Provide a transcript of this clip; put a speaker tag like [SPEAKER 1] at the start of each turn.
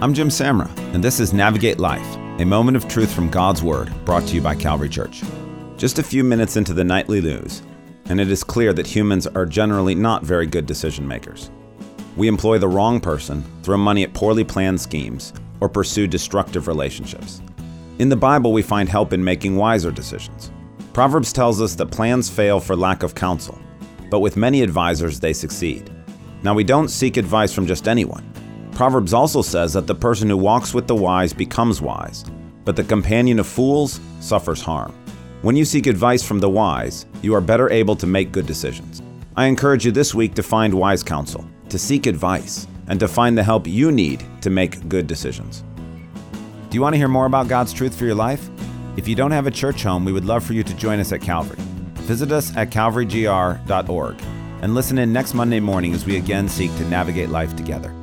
[SPEAKER 1] I'm Jim Samra, and this is Navigate Life, a moment of truth from God's Word brought to you by Calvary Church. Just a few minutes into the nightly news, and it is clear that humans are generally not very good decision makers. We employ the wrong person, throw money at poorly planned schemes, or pursue destructive relationships. In the Bible, we find help in making wiser decisions. Proverbs tells us that plans fail for lack of counsel, but with many advisors, they succeed. Now, we don't seek advice from just anyone. Proverbs also says that the person who walks with the wise becomes wise, but the companion of fools suffers harm. When you seek advice from the wise, you are better able to make good decisions. I encourage you this week to find wise counsel, to seek advice, and to find the help you need to make good decisions. Do you want to hear more about God's truth for your life? If you don't have a church home, we would love for you to join us at Calvary. Visit us at calvarygr.org and listen in next Monday morning as we again seek to navigate life together.